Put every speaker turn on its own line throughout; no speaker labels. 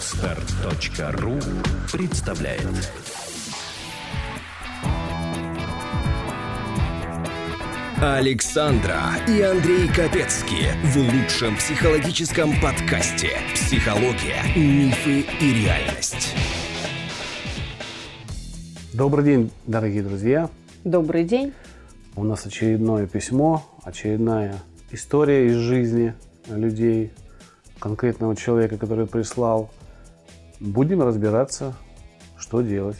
Отстар.ру представляет Александра и Андрей Капецки в лучшем психологическом подкасте «Психология, мифы и реальность».
Добрый день, дорогие друзья.
Добрый день.
У нас очередное письмо, очередная история из жизни людей, конкретного человека, который прислал. Будем разбираться, что делать.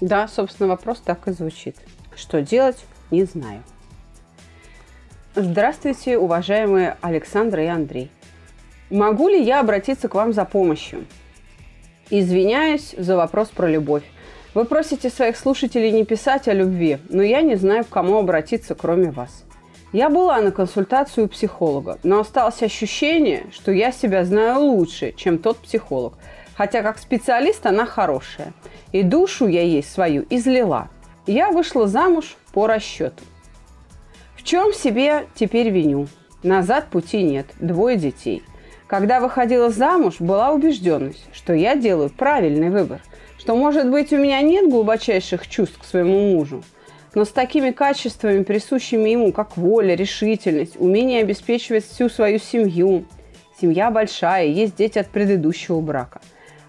Да, собственно, вопрос так и звучит. Что делать, не знаю. Здравствуйте, уважаемые Александра и Андрей. Могу ли я обратиться к вам за помощью? Извиняюсь за вопрос про любовь. Вы просите своих слушателей не писать о любви, но я не знаю, к кому обратиться, кроме вас. Я была на консультацию у психолога, но осталось ощущение, что я себя знаю лучше, чем тот психолог. Хотя как специалист она хорошая. И душу я ей свою излила. Я вышла замуж по расчету. В чем себе теперь виню? Назад пути нет, двое детей. Когда выходила замуж, была убежденность, что я делаю правильный выбор, что, может быть, у меня нет глубочайших чувств к своему мужу, но с такими качествами, присущими ему, как воля, решительность, умение обеспечивать всю свою семью. Семья большая, есть дети от предыдущего брака.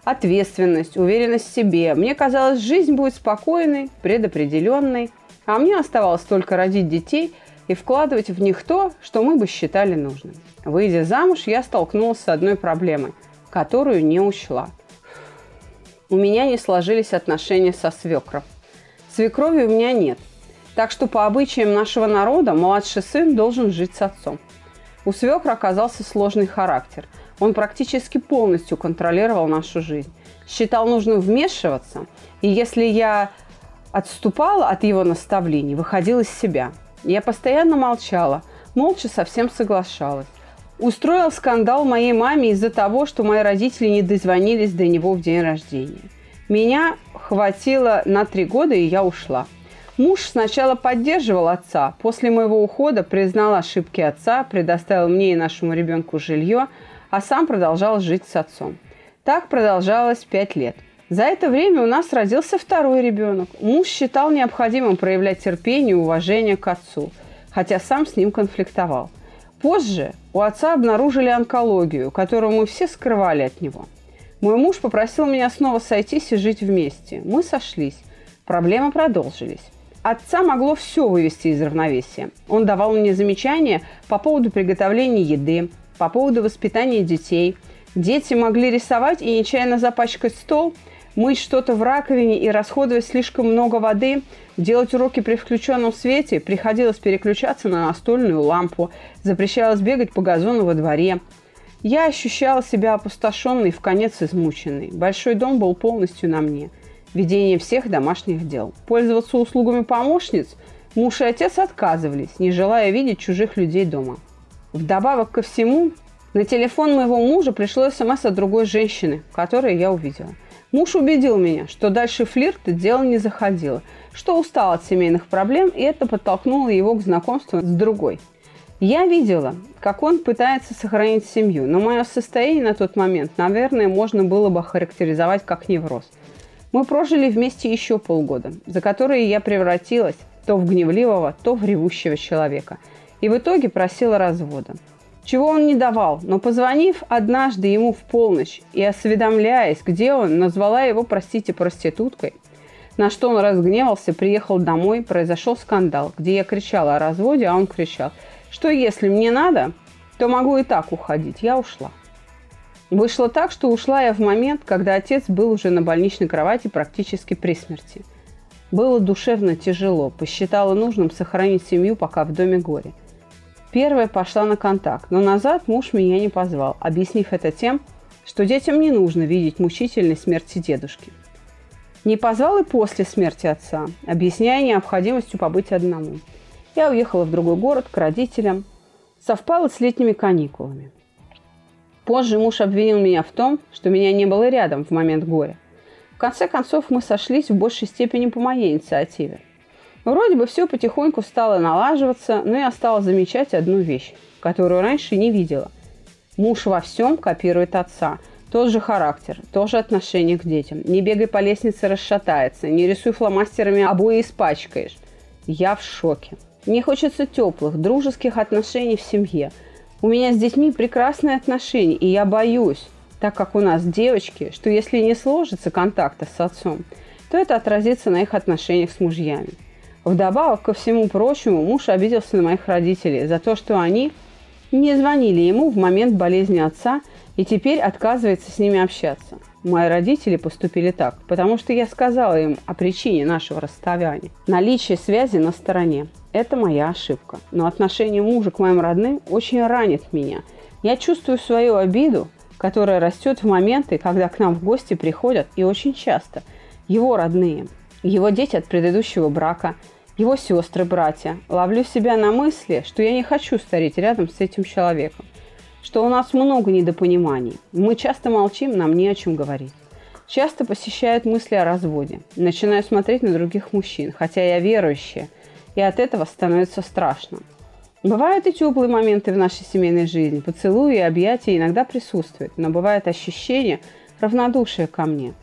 Ответственность, уверенность в себе. Мне казалось, жизнь будет спокойной, предопределенной, а мне оставалось только родить детей и вкладывать в них то, что мы бы считали нужным. Выйдя замуж, я столкнулась с одной проблемой, которую не учла. У меня не сложились отношения со свекром. Свекрови у меня нет – так что по обычаям нашего народа младший сын должен жить с отцом. У свекра оказался сложный характер. Он практически полностью контролировал нашу жизнь. Считал нужным вмешиваться, и если я отступала от его наставлений, выходил из себя. Я постоянно молчала, молча совсем соглашалась. Устроил скандал моей маме из-за того, что мои родители не дозвонились до него в день рождения. Меня хватило на три года, и я ушла. Муж сначала поддерживал отца, после моего ухода признал ошибки отца, предоставил мне и нашему ребенку жилье, а сам продолжал жить с отцом. Так продолжалось пять лет. За это время у нас родился второй ребенок. Муж считал необходимым проявлять терпение и уважение к отцу, хотя сам с ним конфликтовал. Позже у отца обнаружили онкологию, которую мы все скрывали от него. Мой муж попросил меня снова сойтись и жить вместе. Мы сошлись. Проблемы продолжились. Отца могло все вывести из равновесия. Он давал мне замечания по поводу приготовления еды, по поводу воспитания детей. Дети могли рисовать и нечаянно запачкать стол, мыть что-то в раковине и расходовать слишком много воды, делать уроки при включенном свете, приходилось переключаться на настольную лампу, запрещалось бегать по газону во дворе. Я ощущала себя опустошенной, в конец измученной. Большой дом был полностью на мне – ведение всех домашних дел. Пользоваться услугами помощниц муж и отец отказывались, не желая видеть чужих людей дома. Вдобавок ко всему, на телефон моего мужа пришло смс от другой женщины, которую я увидела. Муж убедил меня, что дальше флирта дело не заходило, что устал от семейных проблем, и это подтолкнуло его к знакомству с другой. Я видела, как он пытается сохранить семью, но мое состояние на тот момент, наверное, можно было бы характеризовать как невроз – мы прожили вместе еще полгода, за которые я превратилась то в гневливого, то в ревущего человека. И в итоге просила развода. Чего он не давал, но позвонив однажды ему в полночь и осведомляясь, где он, назвала его, простите, проституткой, на что он разгневался, приехал домой, произошел скандал, где я кричала о разводе, а он кричал, что если мне надо, то могу и так уходить. Я ушла. Вышло так, что ушла я в момент, когда отец был уже на больничной кровати практически при смерти. Было душевно тяжело, посчитала нужным сохранить семью, пока в доме горе. Первая пошла на контакт, но назад муж меня не позвал, объяснив это тем, что детям не нужно видеть мучительной смерти дедушки. Не позвал и после смерти отца, объясняя необходимостью побыть одному. Я уехала в другой город к родителям. Совпало с летними каникулами. Позже муж обвинил меня в том, что меня не было рядом в момент горя. В конце концов, мы сошлись в большей степени по моей инициативе. Вроде бы все потихоньку стало налаживаться, но я стала замечать одну вещь, которую раньше не видела. Муж во всем копирует отца. Тот же характер, тоже отношение к детям. Не бегай по лестнице, расшатается. Не рисуй фломастерами, обои испачкаешь. Я в шоке. Мне хочется теплых, дружеских отношений в семье. У меня с детьми прекрасные отношения, и я боюсь, так как у нас девочки, что если не сложится контакта с отцом, то это отразится на их отношениях с мужьями. Вдобавок ко всему прочему, муж обиделся на моих родителей за то, что они не звонили ему в момент болезни отца и теперь отказывается с ними общаться. Мои родители поступили так, потому что я сказала им о причине нашего расставания. Наличие связи на стороне – это моя ошибка. Но отношение мужа к моим родным очень ранит меня. Я чувствую свою обиду, которая растет в моменты, когда к нам в гости приходят, и очень часто, его родные, его дети от предыдущего брака, его сестры, братья. Ловлю себя на мысли, что я не хочу стареть рядом с этим человеком что у нас много недопониманий. Мы часто молчим, нам не о чем говорить. Часто посещают мысли о разводе. Начинаю смотреть на других мужчин, хотя я верующая, и от этого становится страшно. Бывают и теплые моменты в нашей семейной жизни. Поцелуи и объятия иногда присутствуют, но бывает ощущение равнодушия ко мне.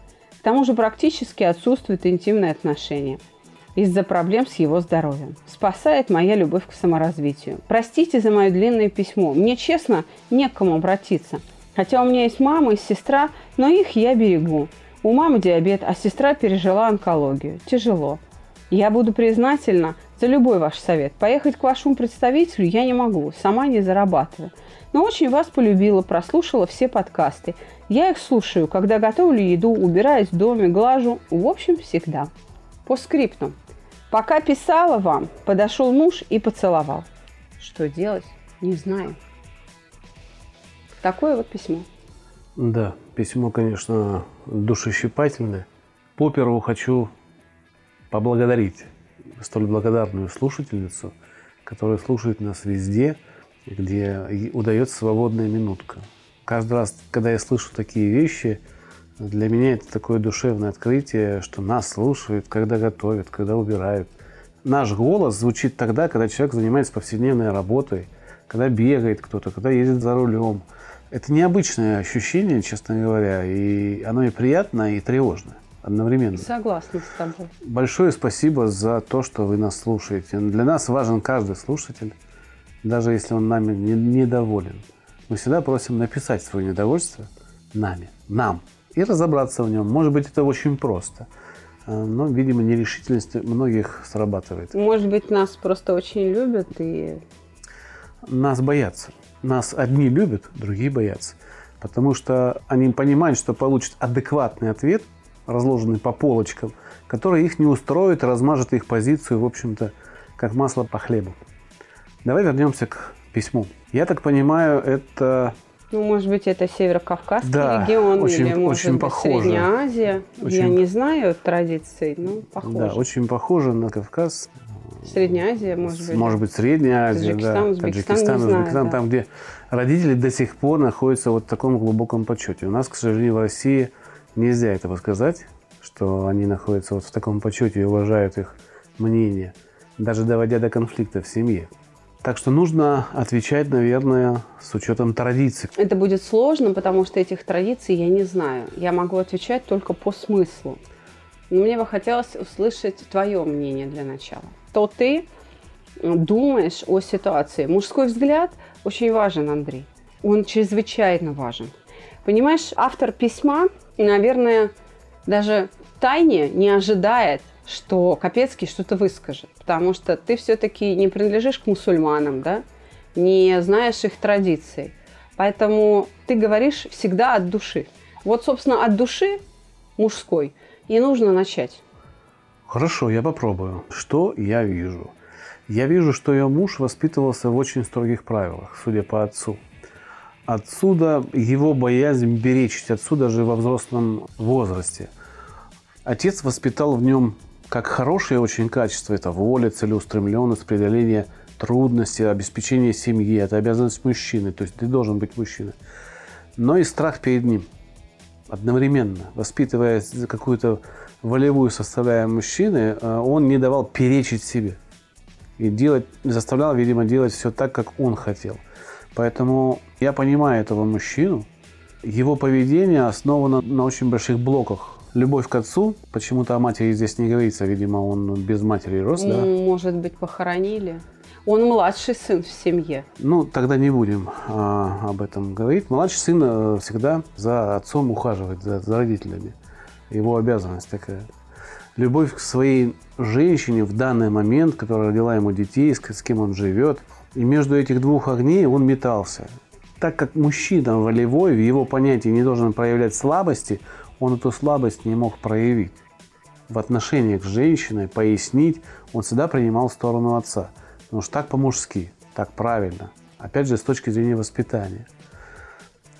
К тому же практически отсутствуют интимные отношения – из-за проблем с его здоровьем. Спасает моя любовь к саморазвитию. Простите за мое длинное письмо. Мне, честно, не к кому обратиться. Хотя у меня есть мама и сестра, но их я берегу. У мамы диабет, а сестра пережила онкологию. Тяжело. Я буду признательна за любой ваш совет. Поехать к вашему представителю я не могу, сама не зарабатываю. Но очень вас полюбила, прослушала все подкасты. Я их слушаю, когда готовлю еду, убираюсь в доме, глажу. В общем, всегда. По скрипту. Пока писала вам, подошел муж и поцеловал. Что делать? Не знаю. Такое вот письмо.
Да, письмо, конечно, душещипательное. По-первых, хочу поблагодарить столь благодарную слушательницу, которая слушает нас везде, где удается свободная минутка. Каждый раз, когда я слышу такие вещи – для меня это такое душевное открытие, что нас слушают, когда готовят, когда убирают. Наш голос звучит тогда, когда человек занимается повседневной работой, когда бегает кто-то, когда ездит за рулем. Это необычное ощущение, честно говоря, и оно и приятное, и тревожное одновременно.
Согласна с тобой.
Большое спасибо за то, что вы нас слушаете. Для нас важен каждый слушатель, даже если он нами недоволен. Мы всегда просим написать свое недовольство нами, нам, и разобраться в нем. Может быть, это очень просто. Э, но, видимо, нерешительность многих срабатывает.
Может быть, нас просто очень любят и...
Нас боятся. Нас одни любят, другие боятся. Потому что они понимают, что получат адекватный ответ, разложенный по полочкам, который их не устроит, размажет их позицию, в общем-то, как масло по хлебу. Давай вернемся к письму. Я так понимаю, это
ну, может быть, это Северо-Кавказский да, регион
очень,
или, может
очень
быть,
похоже.
Средняя Азия. Очень... Я не знаю традиций, но похоже.
Да, очень похоже на Кавказ.
Средняя Азия, может быть.
Может быть, Средняя Азия,
Таджикистан,
да.
Узбекистан,
Таджикистан,
не знаю,
Узбекистан,
да.
там, где родители до сих пор находятся вот в таком глубоком почете. У нас, к сожалению, в России нельзя этого сказать, что они находятся вот в таком почете и уважают их мнение, даже доводя до конфликта в семье. Так что нужно отвечать, наверное, с учетом традиций.
Это будет сложно, потому что этих традиций я не знаю. Я могу отвечать только по смыслу. Но мне бы хотелось услышать твое мнение для начала. То ты думаешь о ситуации. Мужской взгляд очень важен, Андрей. Он чрезвычайно важен. Понимаешь, автор письма, наверное, даже тайне не ожидает, что Капецкий что-то выскажет, потому что ты все-таки не принадлежишь к мусульманам, да, не знаешь их традиций. Поэтому ты говоришь всегда от души. Вот, собственно, от души мужской и нужно начать.
Хорошо, я попробую. Что я вижу? Я вижу, что ее муж воспитывался в очень строгих правилах, судя по отцу. Отсюда его боязнь беречь, отсюда же во взрослом возрасте. Отец воспитал в нем как хорошее очень качество – это воля, целеустремленность, преодоление трудностей, обеспечение семьи. Это обязанность мужчины, то есть ты должен быть мужчиной. Но и страх перед ним одновременно, воспитывая какую-то волевую составляющую мужчины, э, он не давал перечить себе. И делать, заставлял, видимо, делать все так, как он хотел. Поэтому я понимаю этого мужчину, Его поведение основано на очень больших блоках. Любовь к отцу, почему-то о матери здесь не говорится, видимо, он без матери рос, да?
Может быть, похоронили. Он младший сын в семье.
Ну, тогда не будем а, об этом говорить. Младший сын э, всегда за отцом ухаживает, за, за родителями. Его обязанность такая. Любовь к своей женщине в данный момент, которая родила ему детей, с, с кем он живет. И между этих двух огней он метался. Так как мужчина волевой, в его понятии не должен проявлять слабости, он эту слабость не мог проявить. В отношениях с женщиной пояснить он всегда принимал сторону отца. Потому что так по-мужски, так правильно. Опять же, с точки зрения воспитания.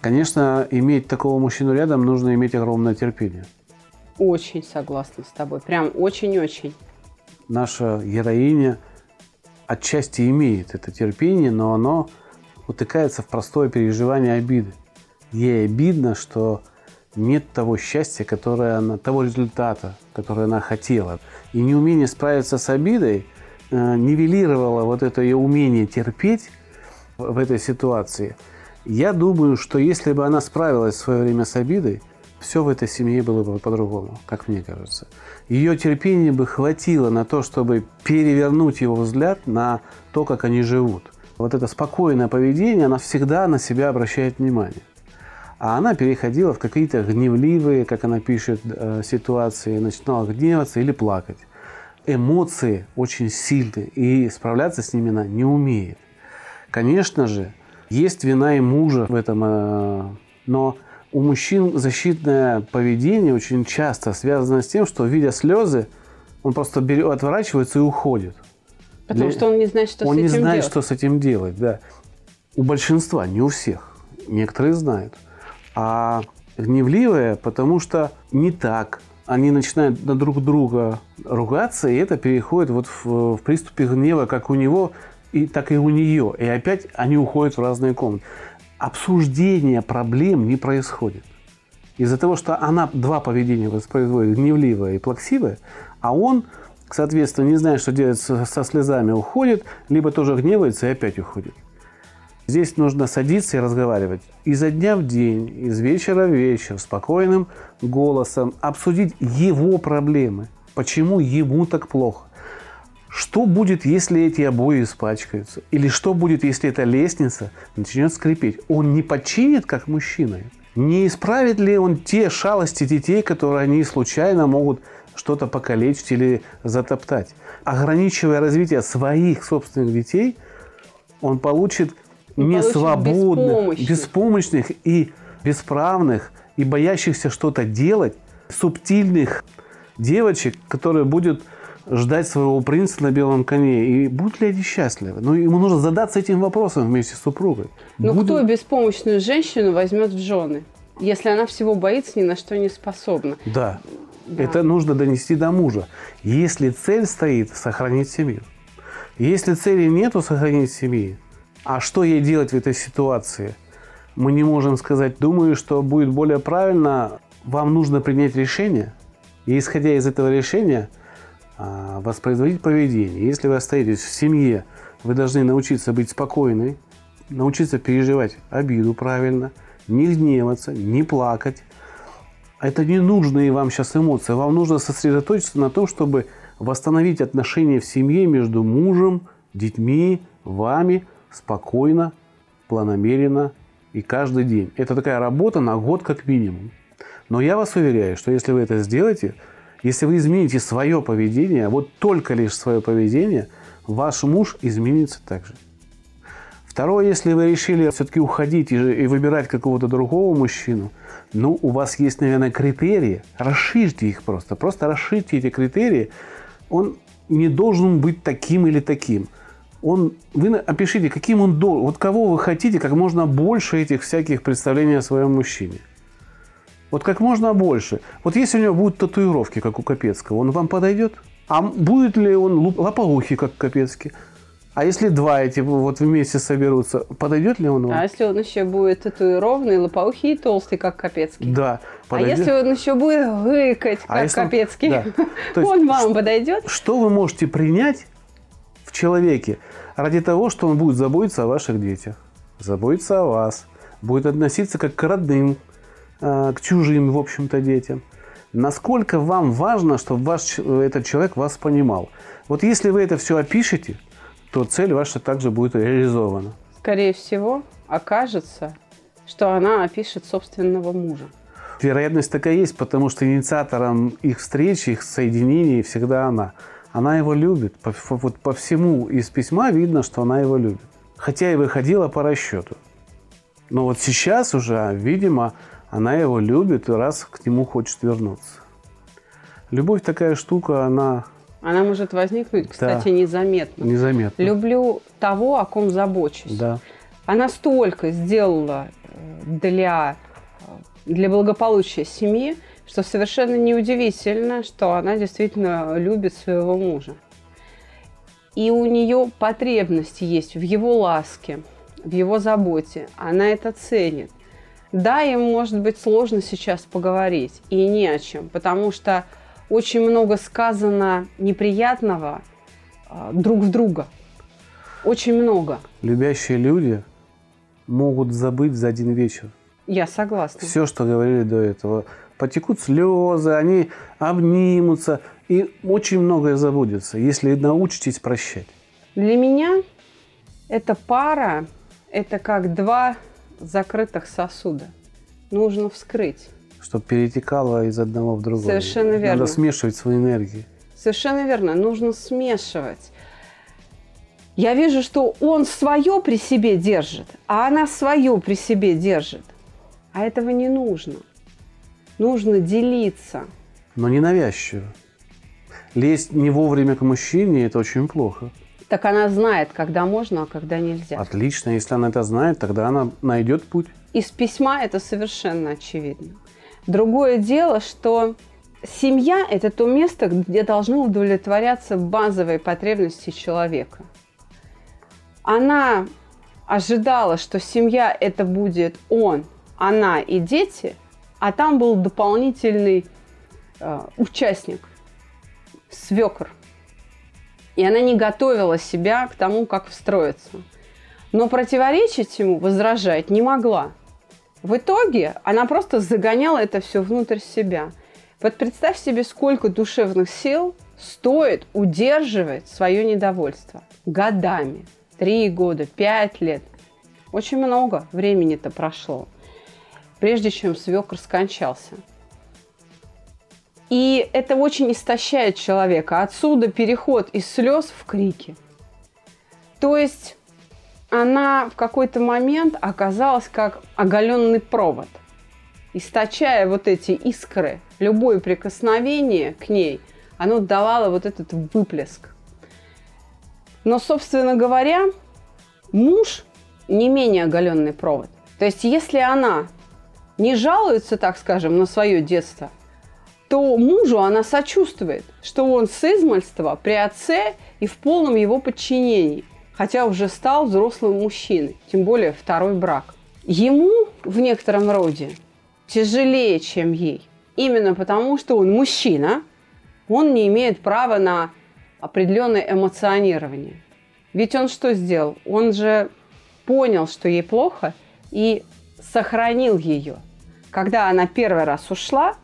Конечно, иметь такого мужчину рядом нужно иметь огромное терпение.
Очень согласна с тобой. Прям очень-очень.
Наша героиня отчасти имеет это терпение, но оно утыкается в простое переживание обиды. Ей обидно, что нет того счастья, которое она, того результата, который она хотела. И неумение справиться с обидой э, нивелировало вот это ее умение терпеть в этой ситуации. Я думаю, что если бы она справилась в свое время с обидой, все в этой семье было бы по-другому, как мне кажется. Ее терпения бы хватило на то, чтобы перевернуть его взгляд на то, как они живут. Вот это спокойное поведение, она всегда на себя обращает внимание. А она переходила в какие-то гневливые, как она пишет, э, ситуации, начинала гневаться или плакать. Эмоции очень сильные, и справляться с ними она не умеет. Конечно же, есть вина и мужа в этом, э, но у мужчин защитное поведение очень часто связано с тем, что, видя слезы, он просто берет, отворачивается и уходит.
Потому Для... что он не знает, что
он
с этим
делать. Он не знает,
делать.
что с этим делать, да. У большинства, не у всех. Некоторые знают а гневливые, потому что не так. Они начинают на друг друга ругаться, и это переходит вот в, в приступе гнева, как у него, и так и у нее. И опять они уходят в разные комнаты. Обсуждение проблем не происходит. Из-за того, что она два поведения воспроизводит, гневливое и плаксивое, а он, соответственно, не зная, что делать со слезами, уходит, либо тоже гневается и опять уходит. Здесь нужно садиться и разговаривать изо дня в день, из вечера в вечер, спокойным голосом, обсудить его проблемы. Почему ему так плохо? Что будет, если эти обои испачкаются? Или что будет, если эта лестница начнет скрипеть? Он не починит, как мужчина? Не исправит ли он те шалости детей, которые они случайно могут что-то покалечить или затоптать? Ограничивая развитие своих собственных детей, он получит не свободных, беспомощных. беспомощных и бесправных, и боящихся что-то делать, субтильных девочек, которые будут ждать своего принца на белом коне. И будут ли они счастливы? Ну, ему нужно задаться этим вопросом вместе с супругой.
Но Буду... кто беспомощную женщину возьмет в жены, если она всего боится, ни на что не способна?
Да. да. Это нужно донести до мужа. Если цель стоит сохранить семью. Если цели нету сохранить семью, а что ей делать в этой ситуации? Мы не можем сказать. Думаю, что будет более правильно. Вам нужно принять решение. И исходя из этого решения, а, воспроизводить поведение. Если вы остаетесь в семье, вы должны научиться быть спокойной, научиться переживать обиду правильно, не гневаться, не плакать. Это не нужные вам сейчас эмоции. Вам нужно сосредоточиться на том, чтобы восстановить отношения в семье между мужем, детьми, вами – спокойно, планомеренно и каждый день. Это такая работа на год как минимум. Но я вас уверяю, что если вы это сделаете, если вы измените свое поведение, вот только лишь свое поведение, ваш муж изменится также. Второе, если вы решили все-таки уходить и, выбирать какого-то другого мужчину, ну, у вас есть, наверное, критерии, расширьте их просто, просто расширьте эти критерии. Он не должен быть таким или таким – он, вы опишите, каким он должен, вот кого вы хотите, как можно больше этих всяких представлений о своем мужчине. Вот как можно больше. Вот если у него будут татуировки, как у Капецкого, он вам подойдет? А будет ли он лопоухий, как Капецкий? А если два эти вот вместе соберутся, подойдет ли он вам?
А если он еще будет татуированный, лопоухий и толстый, как Капецкий?
Да.
Подойдет? А если он еще будет гыкать, а как а если... Капецкий, да. он вам подойдет?
Что вы можете принять в человеке ради того, что он будет заботиться о ваших детях, заботиться о вас, будет относиться как к родным, э, к чужим, в общем-то, детям. Насколько вам важно, чтобы ваш, этот человек вас понимал? Вот если вы это все опишете, то цель ваша также будет реализована.
Скорее всего, окажется, что она опишет собственного мужа.
Вероятность такая есть, потому что инициатором их встречи, их соединений всегда она. Она его любит. По, вот по всему из письма видно, что она его любит. Хотя и выходила по расчету. Но вот сейчас уже, видимо, она его любит и раз к нему хочет вернуться. Любовь такая штука, она...
Она может возникнуть, кстати, да, незаметно.
Незаметно.
Люблю того, о ком забочусь.
Да.
Она столько сделала э, для для благополучия семьи, что совершенно неудивительно, что она действительно любит своего мужа. И у нее потребность есть в его ласке, в его заботе. Она это ценит. Да, им может быть сложно сейчас поговорить, и не о чем, потому что очень много сказано неприятного а, друг в друга. Очень много.
Любящие люди могут забыть за один вечер
я согласна.
Все, что говорили до этого. Потекут слезы, они обнимутся, и очень многое забудется, если научитесь прощать.
Для меня эта пара – это как два закрытых сосуда. Нужно вскрыть.
Чтобы перетекало из одного в другое.
Совершенно верно.
Надо смешивать свои энергии.
Совершенно верно. Нужно смешивать. Я вижу, что он свое при себе держит, а она свое при себе держит. А этого не нужно. Нужно делиться.
Но не навязчиво. Лезть не вовремя к мужчине – это очень плохо.
Так она знает, когда можно, а когда нельзя.
Отлично. Если она это знает, тогда она найдет путь.
Из письма это совершенно очевидно. Другое дело, что семья – это то место, где должны удовлетворяться базовые потребности человека. Она ожидала, что семья – это будет он – она и дети, а там был дополнительный э, участник, свекр. И она не готовила себя к тому, как встроиться. Но противоречить ему, возражать не могла. В итоге она просто загоняла это все внутрь себя. Вот представь себе, сколько душевных сил стоит удерживать свое недовольство годами. Три года, пять лет. Очень много времени-то прошло прежде чем свекр скончался. И это очень истощает человека. Отсюда переход из слез в крики. То есть она в какой-то момент оказалась как оголенный провод. Источая вот эти искры, любое прикосновение к ней, оно давало вот этот выплеск. Но, собственно говоря, муж не менее оголенный провод. То есть, если она не жалуется, так скажем, на свое детство, то мужу она сочувствует, что он с измальства при отце и в полном его подчинении, хотя уже стал взрослым мужчиной, тем более второй брак. Ему в некотором роде тяжелее, чем ей. Именно потому, что он мужчина, он не имеет права на определенное эмоционирование. Ведь он что сделал? Он же понял, что ей плохо, и сохранил ее – когда она первый раз ушла,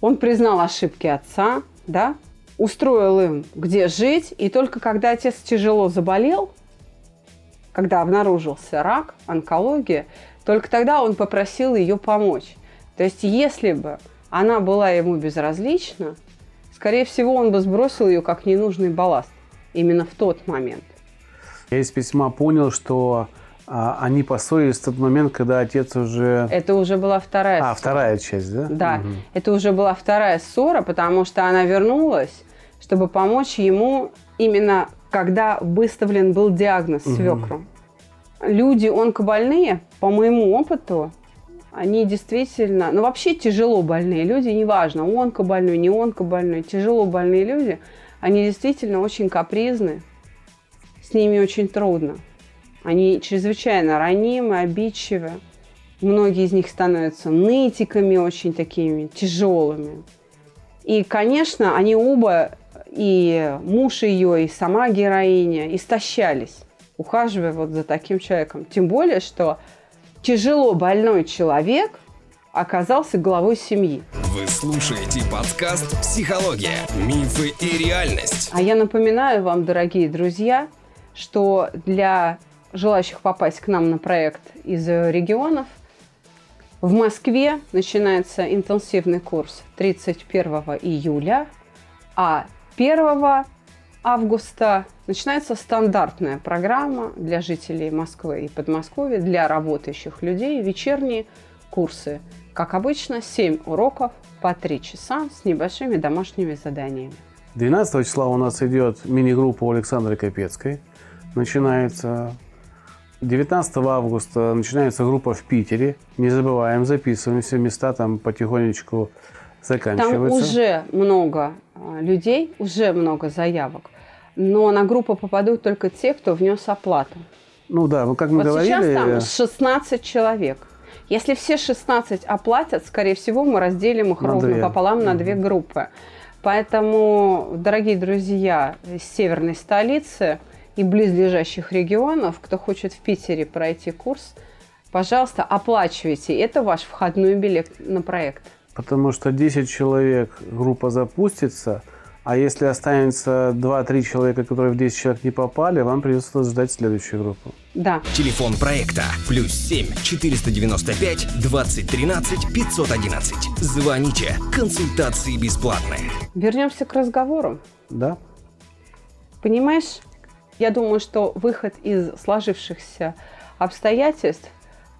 он признал ошибки отца, да, устроил им, где жить, и только когда отец тяжело заболел, когда обнаружился рак, онкология, только тогда он попросил ее помочь. То есть, если бы она была ему безразлична, скорее всего, он бы сбросил ее как ненужный балласт именно в тот момент.
Я из письма понял, что а они поссорились в тот момент, когда отец уже...
Это уже была вторая
А, ссора. вторая часть, да?
Да, угу. это уже была вторая ссора, потому что она вернулась, чтобы помочь ему именно когда выставлен был диагноз угу. свекру. Люди онкобольные, по моему опыту, они действительно, ну вообще тяжело больные люди, неважно, онкобольной, не онкобольной, тяжело больные люди, они действительно очень капризны, с ними очень трудно. Они чрезвычайно ранимы, обидчивы. Многие из них становятся нытиками очень такими тяжелыми. И, конечно, они оба, и муж ее, и сама героиня, истощались, ухаживая вот за таким человеком. Тем более, что тяжело больной человек оказался главой семьи.
Вы слушаете подкаст «Психология. Мифы и реальность».
А я напоминаю вам, дорогие друзья, что для желающих попасть к нам на проект из регионов в Москве начинается интенсивный курс 31 июля, а 1 августа начинается стандартная программа для жителей Москвы и Подмосковья, для работающих людей, вечерние курсы. Как обычно, 7 уроков по 3 часа с небольшими домашними заданиями.
12 числа у нас идет мини-группа у Александры Капецкой. Начинается 19 августа начинается группа в Питере. Не забываем, записываемся. Места там потихонечку заканчиваются.
Там уже много а, людей, уже много заявок. Но на группу попадут только те, кто внес оплату.
Ну да, ну как мы
вот
говорили...
сейчас там 16 человек. Если все 16 оплатят, скорее всего, мы разделим их
На
ровно
две.
пополам на две группы. Поэтому, дорогие друзья из северной столицы и близлежащих регионов, кто хочет в Питере пройти курс, пожалуйста, оплачивайте. Это ваш входной билет на проект.
Потому что 10 человек группа запустится, а если останется 2-3 человека, которые в 10 человек не попали, вам придется ждать следующую группу.
Да.
Телефон проекта плюс 7 495 2013 511. Звоните. Консультации бесплатные.
Вернемся к разговору.
Да?
Понимаешь, я думаю, что выход из сложившихся обстоятельств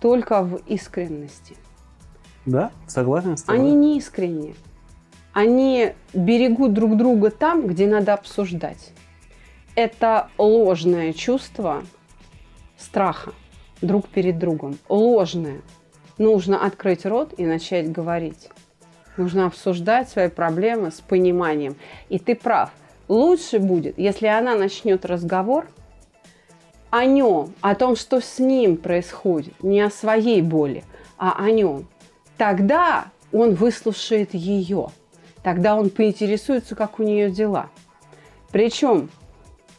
только в искренности.
Да? Согласен с тобой?
Они не искренние. Они берегут друг друга там, где надо обсуждать. Это ложное чувство страха друг перед другом. Ложное. Нужно открыть рот и начать говорить. Нужно обсуждать свои проблемы с пониманием. И ты прав. Лучше будет, если она начнет разговор о нем, о том, что с ним происходит, не о своей боли, а о нем. Тогда он выслушает ее. Тогда он поинтересуется, как у нее дела. Причем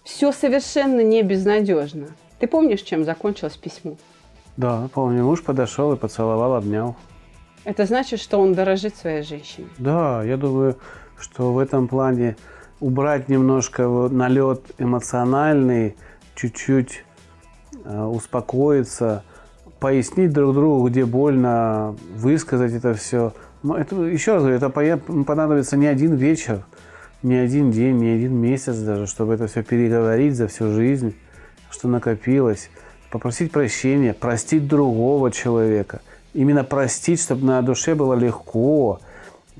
все совершенно не безнадежно. Ты помнишь, чем закончилось письмо?
Да, помню. Муж подошел и поцеловал, обнял.
Это значит, что он дорожит своей женщиной.
Да, я думаю, что в этом плане убрать немножко налет эмоциональный, чуть-чуть э, успокоиться, пояснить друг другу, где больно, высказать это все. Но это, еще раз говорю, это понадобится не один вечер, не один день, не один месяц даже, чтобы это все переговорить за всю жизнь, что накопилось. Попросить прощения, простить другого человека. Именно простить, чтобы на душе было легко,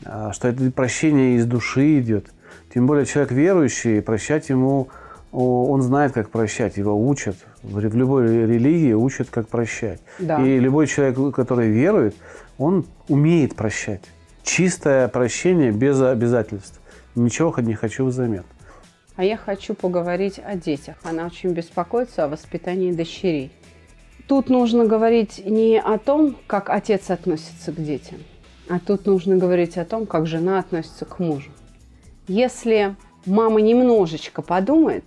а, что это прощение из души идет. Тем более человек верующий, прощать ему, он знает, как прощать, его учат. В любой религии учат, как прощать.
Да.
И любой человек, который верует, он умеет прощать. Чистое прощение без обязательств. Ничего хоть не хочу взамен.
А я хочу поговорить о детях. Она очень беспокоится о воспитании дочерей. Тут нужно говорить не о том, как отец относится к детям, а тут нужно говорить о том, как жена относится к мужу. Если мама немножечко подумает,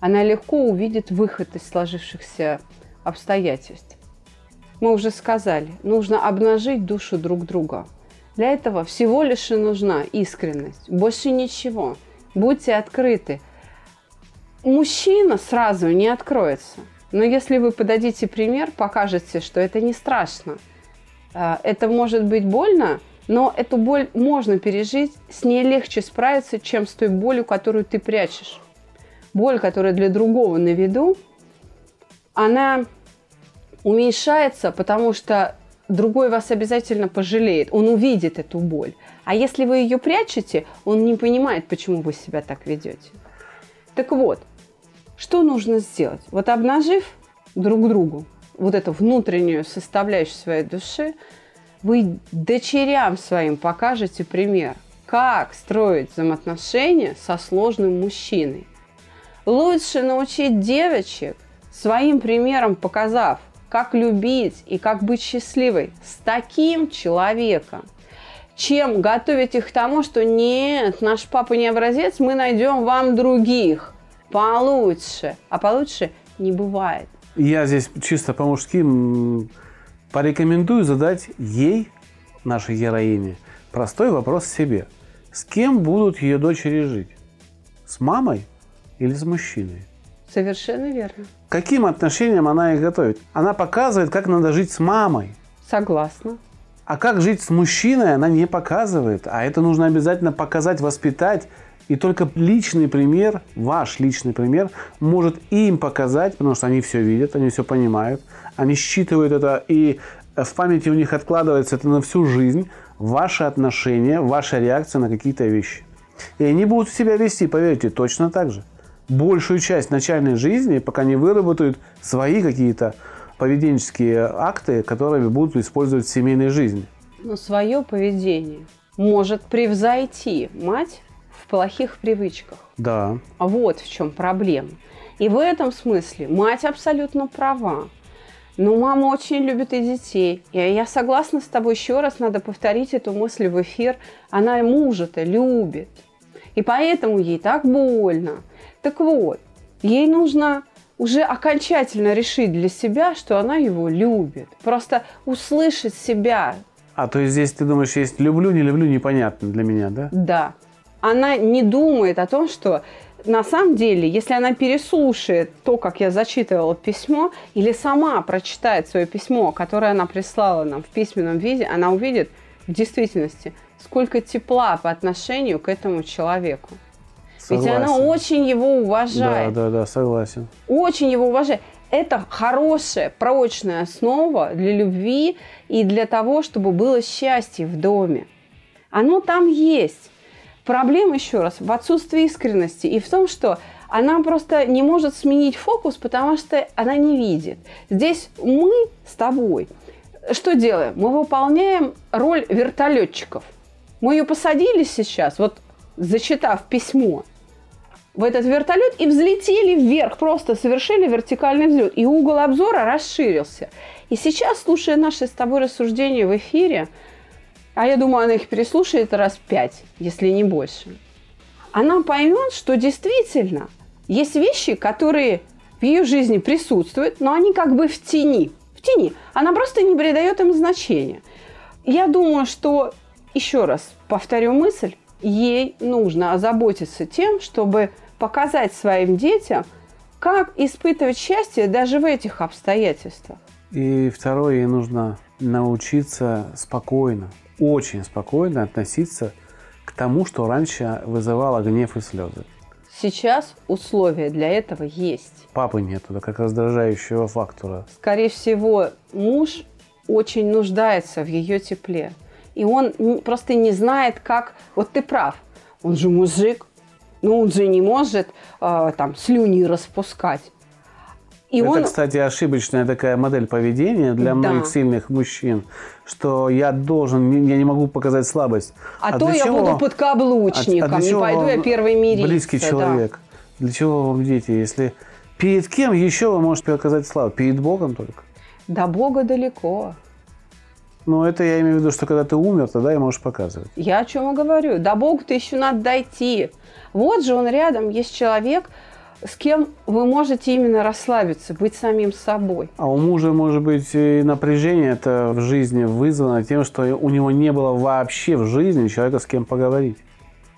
она легко увидит выход из сложившихся обстоятельств. Мы уже сказали, нужно обнажить душу друг друга. Для этого всего лишь и нужна искренность, больше ничего. Будьте открыты. Мужчина сразу не откроется. Но если вы подадите пример, покажете, что это не страшно. А, Это может быть больно, но эту боль можно пережить, с ней легче справиться, чем с той болью, которую ты прячешь. Боль, которая для другого на виду, она уменьшается, потому что другой вас обязательно пожалеет. Он увидит эту боль. А если вы ее прячете, он не понимает, почему вы себя так ведете. Так вот, что нужно сделать? Вот обнажив друг другу вот эту внутреннюю составляющую своей души, вы дочерям своим покажете пример, как строить взаимоотношения со сложным мужчиной. Лучше научить девочек своим примером показав, как любить и как быть счастливой с таким человеком, чем готовить их к тому, что нет, наш папа не образец, мы найдем вам других получше. А получше не бывает.
Я здесь чисто по-мужски порекомендую задать ей, нашей героине, простой вопрос себе. С кем будут ее дочери жить? С мамой или с мужчиной?
Совершенно верно.
Каким отношениям она их готовит? Она показывает, как надо жить с мамой.
Согласна.
А как жить с мужчиной, она не показывает. А это нужно обязательно показать, воспитать. И только личный пример, ваш личный пример, может им показать, потому что они все видят, они все понимают, они считывают это, и в памяти у них откладывается это на всю жизнь, ваши отношения, ваша реакция на какие-то вещи. И они будут себя вести, поверьте, точно так же. Большую часть начальной жизни, пока не выработают свои какие-то поведенческие акты, которые будут использовать в семейной жизни.
Но свое поведение может превзойти мать в плохих привычках.
Да.
А вот в чем проблема. И в этом смысле мать абсолютно права. Но мама очень любит и детей. И я согласна с тобой, еще раз надо повторить эту мысль в эфир. Она мужа-то любит. И поэтому ей так больно. Так вот, ей нужно уже окончательно решить для себя, что она его любит. Просто услышать себя.
А то есть здесь ты думаешь, есть люблю, не люблю, непонятно для меня, да?
Да. Она не думает о том, что на самом деле, если она переслушает то, как я зачитывала письмо, или сама прочитает свое письмо, которое она прислала нам в письменном виде, она увидит в действительности, сколько тепла по отношению к этому человеку. Согласен. Ведь она очень его уважает.
Да, да, да, согласен.
Очень его уважает. Это хорошая, прочная основа для любви и для того, чтобы было счастье в доме. Оно там есть. Проблема, еще раз, в отсутствии искренности и в том, что она просто не может сменить фокус, потому что она не видит. Здесь мы с тобой что делаем? Мы выполняем роль вертолетчиков. Мы ее посадили сейчас, вот зачитав письмо, в этот вертолет и взлетели вверх, просто совершили вертикальный взлет. И угол обзора расширился. И сейчас, слушая наши с тобой рассуждения в эфире, а я думаю, она их переслушает раз пять, если не больше, она поймет, что действительно есть вещи, которые в ее жизни присутствуют, но они как бы в тени. В тени. Она просто не придает им значения. Я думаю, что, еще раз повторю мысль, ей нужно озаботиться тем, чтобы показать своим детям, как испытывать счастье даже в этих обстоятельствах.
И второе, ей нужно научиться спокойно очень спокойно относиться к тому, что раньше вызывало гнев и слезы.
Сейчас условия для этого есть.
Папы нету, да как раздражающего фактора.
Скорее всего, муж очень нуждается в ее тепле. И он просто не знает, как... Вот ты прав, он же мужик, но он же не может э, там слюни распускать.
И Это, он... кстати, ошибочная такая модель поведения для да. многих сильных мужчин, что я должен, я не могу показать слабость.
А, а то я чего? буду подкаблучником, а, а не пойду я первый мириться.
Близкий человек. Да. Для чего вам дети, если перед кем еще вы можете показать слабость? Перед Богом только?
До Бога далеко.
Ну, это я имею в виду, что когда ты умер, тогда и можешь показывать.
Я о чем и говорю. До Бога-то еще надо дойти. Вот же он рядом, есть человек, с кем вы можете именно расслабиться, быть самим собой.
А у мужа может быть и напряжение это в жизни вызвано тем, что у него не было вообще в жизни человека, с кем поговорить.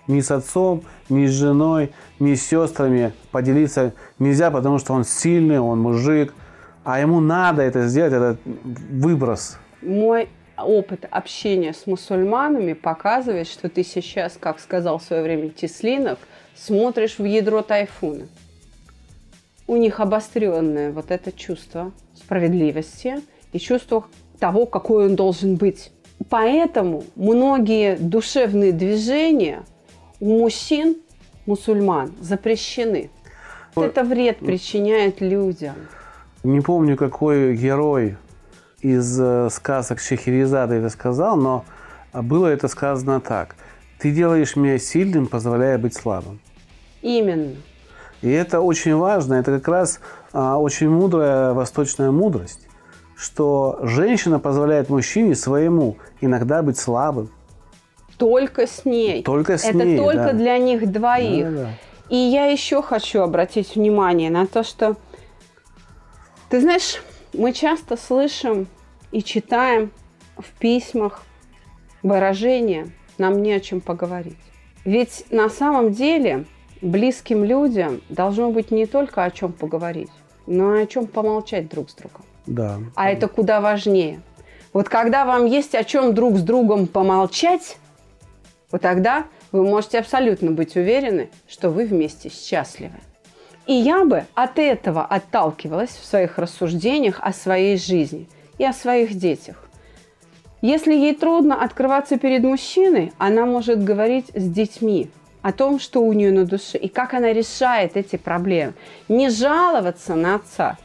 Ни с отцом, ни с женой, ни с сестрами поделиться нельзя, потому что он сильный, он мужик, а ему надо это сделать, этот выброс.
Мой опыт общения с мусульманами показывает, что ты сейчас, как сказал в свое время Теслинов, смотришь в ядро тайфуна у них обостренное вот это чувство справедливости и чувство того, какой он должен быть. Поэтому многие душевные движения у мужчин, мусульман, запрещены. Это вред причиняет людям.
Не помню, какой герой из э, сказок Шехерезада это сказал, но было это сказано так. Ты делаешь меня сильным, позволяя быть слабым.
Именно.
И это очень важно, это как раз а, очень мудрая восточная мудрость, что женщина позволяет мужчине своему иногда быть слабым.
Только с ней.
Только с
это
ней.
Это только да. для них двоих. Да, да. И я еще хочу обратить внимание на то, что ты знаешь, мы часто слышим и читаем в письмах выражения «нам не о чем поговорить». Ведь на самом деле близким людям должно быть не только о чем поговорить, но и о чем помолчать друг с другом.
Да.
А это куда важнее. Вот когда вам есть о чем друг с другом помолчать, вот тогда вы можете абсолютно быть уверены, что вы вместе счастливы. И я бы от этого отталкивалась в своих рассуждениях о своей жизни и о своих детях. Если ей трудно открываться перед мужчиной, она может говорить с детьми о том, что у нее на душе и как она решает эти проблемы. Не жаловаться на отца,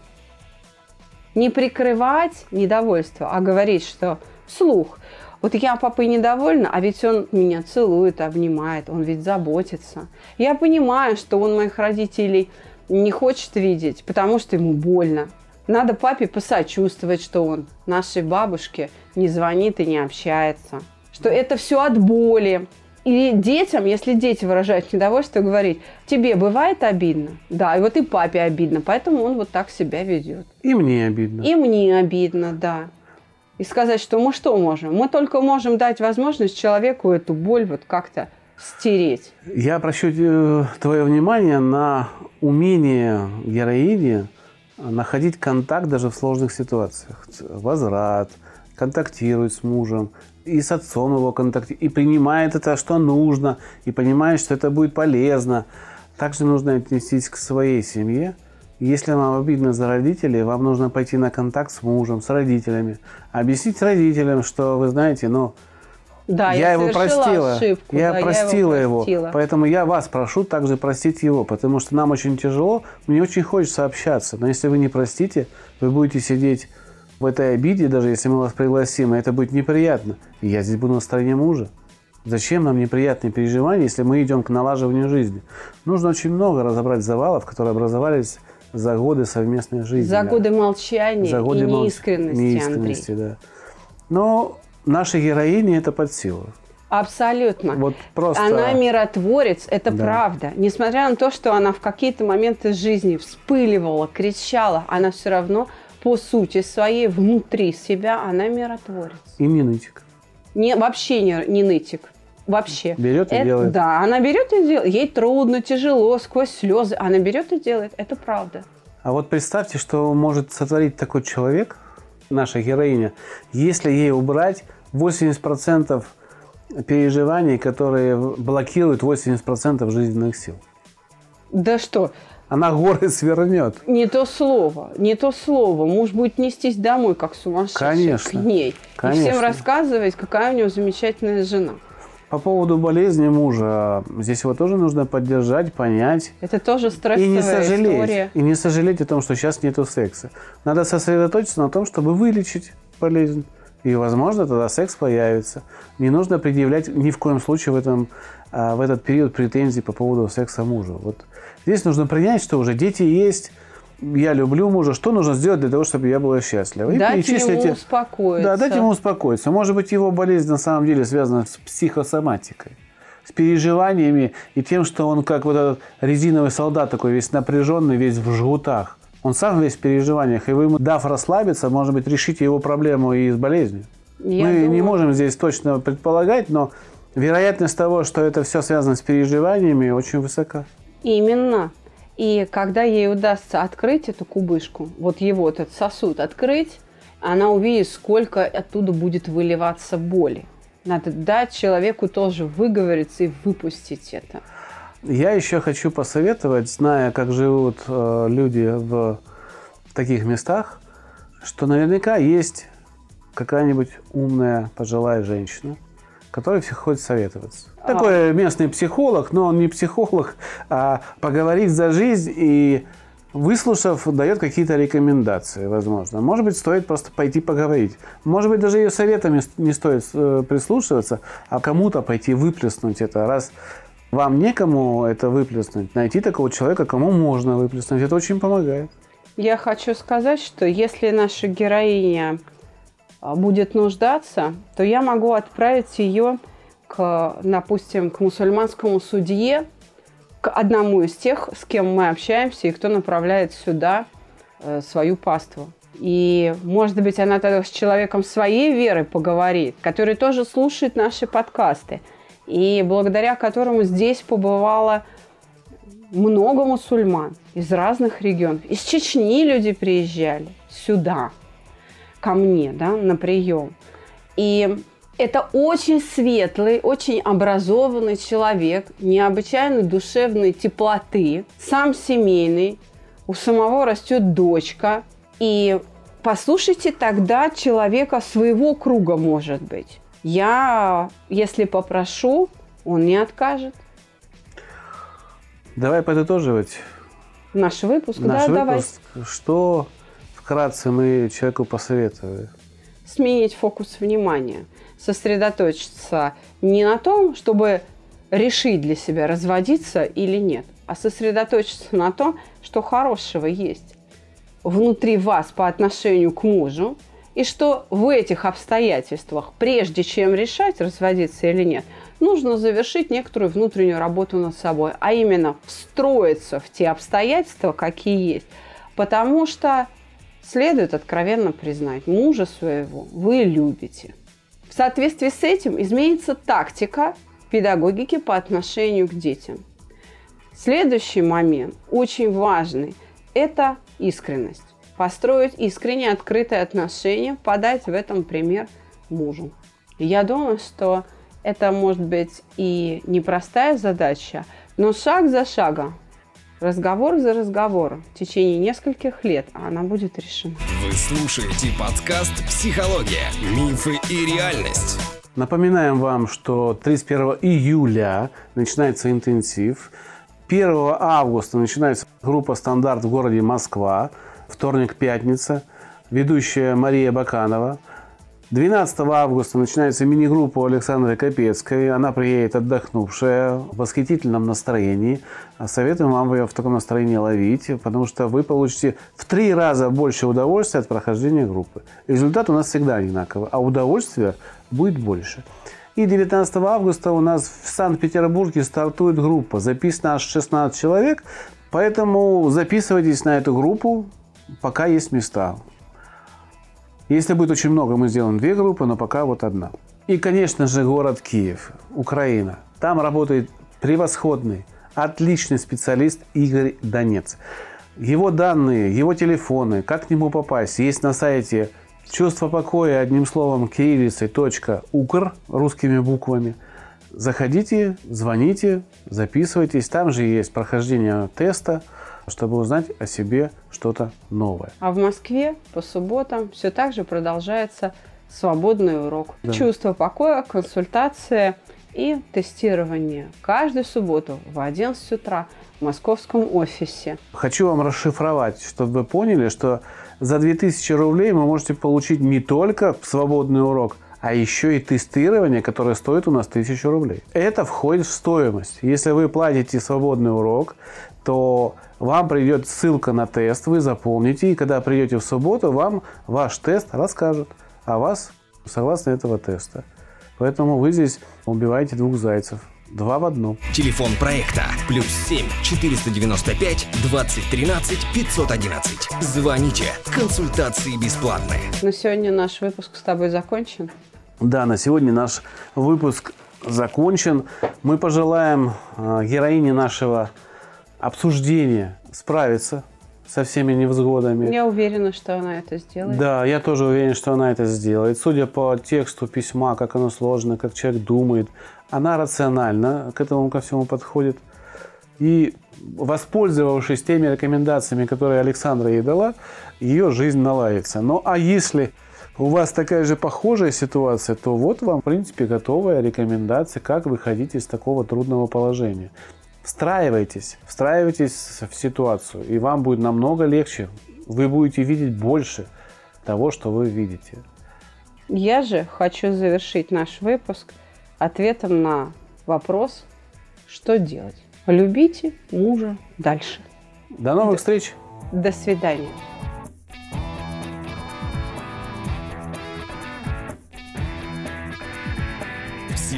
не прикрывать недовольство, а говорить, что слух. Вот я папой недовольна, а ведь он меня целует, обнимает, он ведь заботится. Я понимаю, что он моих родителей не хочет видеть, потому что ему больно. Надо папе посочувствовать, что он нашей бабушке не звонит и не общается. Что это все от боли. И детям, если дети выражают недовольство, говорить, тебе бывает обидно? Да, и вот и папе обидно, поэтому он вот так себя ведет.
И мне обидно.
И мне обидно, да. И сказать, что мы что можем? Мы только можем дать возможность человеку эту боль вот как-то стереть.
Я обращу э, твое внимание на умение героини находить контакт даже в сложных ситуациях. Возврат, контактирует с мужем, и с отцом его контактирует, и принимает это, что нужно, и понимает, что это будет полезно. Также нужно отнестись к своей семье. Если вам обидно за родителей, вам нужно пойти на контакт с мужем, с родителями. Объяснить родителям, что вы знаете, ну,
Да,
я,
я,
его простила.
ошибку.
я
да,
простила
я
его.
простила.
Поэтому я вас прошу также простить его, потому что нам очень тяжело, мне очень хочется общаться. Но если вы не простите, вы будете сидеть в этой обиде, даже если мы вас пригласим, это будет неприятно. И я здесь буду на стороне мужа. Зачем нам неприятные переживания, если мы идем к налаживанию жизни? Нужно очень много разобрать завалов, которые образовались за годы совместной жизни.
За годы молчания
За годы
и
молч-
неискренности,
неискренности,
Андрей.
да. Но нашей героине это под силу.
Абсолютно.
Вот просто...
Она миротворец, это
Да.
правда. Несмотря на то, что она в какие-то моменты жизни вспыливала, кричала, она все равно по сути своей внутри себя она миротворец.
И не нытик.
Не, вообще не, не нытик. Вообще.
Берет и
Это-
делает.
Да, она берет и делает. Ей трудно, тяжело, сквозь слезы. Она берет и делает. Это правда.
А вот представьте, что может сотворить такой человек, наша героиня, если ей убрать 80% переживаний, которые блокируют 80% жизненных сил.
Да что,
Она горы свернет.
не то слово, не то слово. Муж будет нестись домой, как сумасшедший,
Конечно.
к ней. И
Конечно.
всем рассказывать, какая у него замечательная жена.
По поводу болезни мужа, здесь его тоже нужно поддержать, понять.
Это тоже
И
стрессовая
не сожалеть.
история.
И не сожалеть о том, что сейчас нету секса. Надо сосредоточиться на том, чтобы вылечить болезнь. И, возможно, тогда секс появится. Не нужно предъявлять ни в коем случае в, этом, а, в этот период претензий по поводу секса мужа. Вот здесь нужно принять, что уже дети есть, я люблю мужа. Что нужно сделать для того, чтобы я была счастлива? И
Дать
перечислите-
ему успокоиться.
Да, дать ему успокоиться. Может быть, его болезнь на самом деле связана с психосоматикой, с переживаниями и тем, что он как вот этот резиновый солдат такой весь напряженный, весь в жгутах. Он сам весь в переживаниях, и вы ему, дав расслабиться, может быть, решите его проблему и с болезнью.
Я
Мы не
думаю-
можем здесь точно предполагать, но вероятность того, что это все связано с переживаниями, очень высока.
Именно. И когда ей удастся открыть эту кубышку, вот его этот сосуд открыть, она увидит, сколько оттуда будет выливаться боли. Надо дать человеку тоже выговориться и выпустить это.
Я еще хочу посоветовать, зная, как живут э, люди в таких местах, что наверняка есть какая-нибудь умная пожилая женщина, которой все ходит советоваться. Такой местный психолог, но он не психолог, а поговорить за жизнь и выслушав, дает какие-то рекомендации, возможно. Может быть, стоит просто пойти поговорить. Может быть, даже ее советами не стоит э, прислушиваться, а кому-то пойти выплеснуть это. Раз вам некому это выплеснуть, найти такого человека, кому можно выплеснуть. Это очень помогает.
Я хочу сказать, что если наша героиня а, будет нуждаться, то я могу отправить ее к, допустим, к мусульманскому судье, к одному из тех, с кем мы общаемся и кто направляет сюда э, свою паству. И, может быть, она тогда с человеком своей веры поговорит, который тоже слушает наши подкасты, и благодаря которому здесь побывало много мусульман из разных регионов. Из Чечни люди приезжали сюда, ко мне, да, на прием. И это очень светлый, очень образованный человек, необычайно душевной теплоты, сам семейный, у самого растет дочка. И послушайте тогда человека своего круга, может быть. Я, если попрошу, он не откажет.
Давай подытоживать.
Наш выпуск,
Наш
да,
выпуск.
давай.
Что вкратце мы человеку посоветовали?
Сменить фокус внимания, сосредоточиться не на том, чтобы решить для себя, разводиться или нет, а сосредоточиться на том, что хорошего есть внутри вас по отношению к мужу, и что в этих обстоятельствах, прежде чем решать, разводиться или нет, нужно завершить некоторую внутреннюю работу над собой, а именно встроиться в те обстоятельства, какие есть. Потому что следует откровенно признать, мужа своего вы любите. В соответствии с этим изменится тактика педагогики по отношению к детям. Следующий момент, очень важный, это искренность. Построить искренние, открытые отношения, подать в этом пример мужу. Я думаю, что это может быть и непростая задача, но шаг за шагом, разговор за разговором в течение нескольких лет она будет решена.
Вы слушаете подкаст «Психология. Мифы и реальность».
Напоминаем вам, что 31 июля начинается интенсив. 1 августа начинается группа «Стандарт» в городе Москва. Вторник, пятница. Ведущая Мария Баканова. 12 августа начинается мини-группа Александры Капецкой. Она приедет отдохнувшая, в восхитительном настроении. А Советуем вам ее в таком настроении ловить, потому что вы получите в три раза больше удовольствия от прохождения группы. Результат у нас всегда одинаковый, а удовольствия будет больше. И 19 августа у нас в Санкт-Петербурге стартует группа. Записано аж 16 человек, поэтому записывайтесь на эту группу, пока есть места. Если будет очень много, мы сделаем две группы, но пока вот одна. И, конечно же, город Киев, Украина. Там работает превосходный, отличный специалист Игорь Донец. Его данные, его телефоны, как к нему попасть, есть на сайте чувство покоя, одним словом, кириллицей, .укр, русскими буквами. Заходите, звоните, записывайтесь. Там же есть прохождение теста, чтобы узнать о себе что-то новое.
А в Москве по субботам все так же продолжается свободный урок.
Да.
Чувство покоя, консультация и тестирование. Каждую субботу в 11 утра в московском офисе.
Хочу вам расшифровать, чтобы вы поняли, что за 2000 рублей вы можете получить не только свободный урок, а еще и тестирование, которое стоит у нас 1000 рублей. Это входит в стоимость. Если вы платите свободный урок, то вам придет ссылка на тест, вы заполните, и когда придете в субботу, вам ваш тест расскажут о вас согласно этого теста. Поэтому вы здесь убиваете двух зайцев. Два в одном.
Телефон проекта плюс 7 495 2013 511. Звоните. Консультации бесплатные.
На сегодня наш выпуск с тобой закончен.
Да, на сегодня наш выпуск закончен. Мы пожелаем э, героине нашего обсуждения справиться со всеми невзгодами.
Я уверена, что она это сделает.
Да, я тоже уверен, что она это сделает. Судя по тексту письма, как оно сложно, как человек думает, она рационально к этому ко всему подходит. И воспользовавшись теми рекомендациями, которые Александра ей дала, ее жизнь наладится. Ну а если у вас такая же похожая ситуация, то вот вам, в принципе, готовая рекомендация, как выходить из такого трудного положения. Встраивайтесь, встраивайтесь в ситуацию, и вам будет намного легче. Вы будете видеть больше того, что вы видите.
Я же хочу завершить наш выпуск ответом на вопрос, что делать. Любите мужа дальше.
До новых встреч!
До свидания.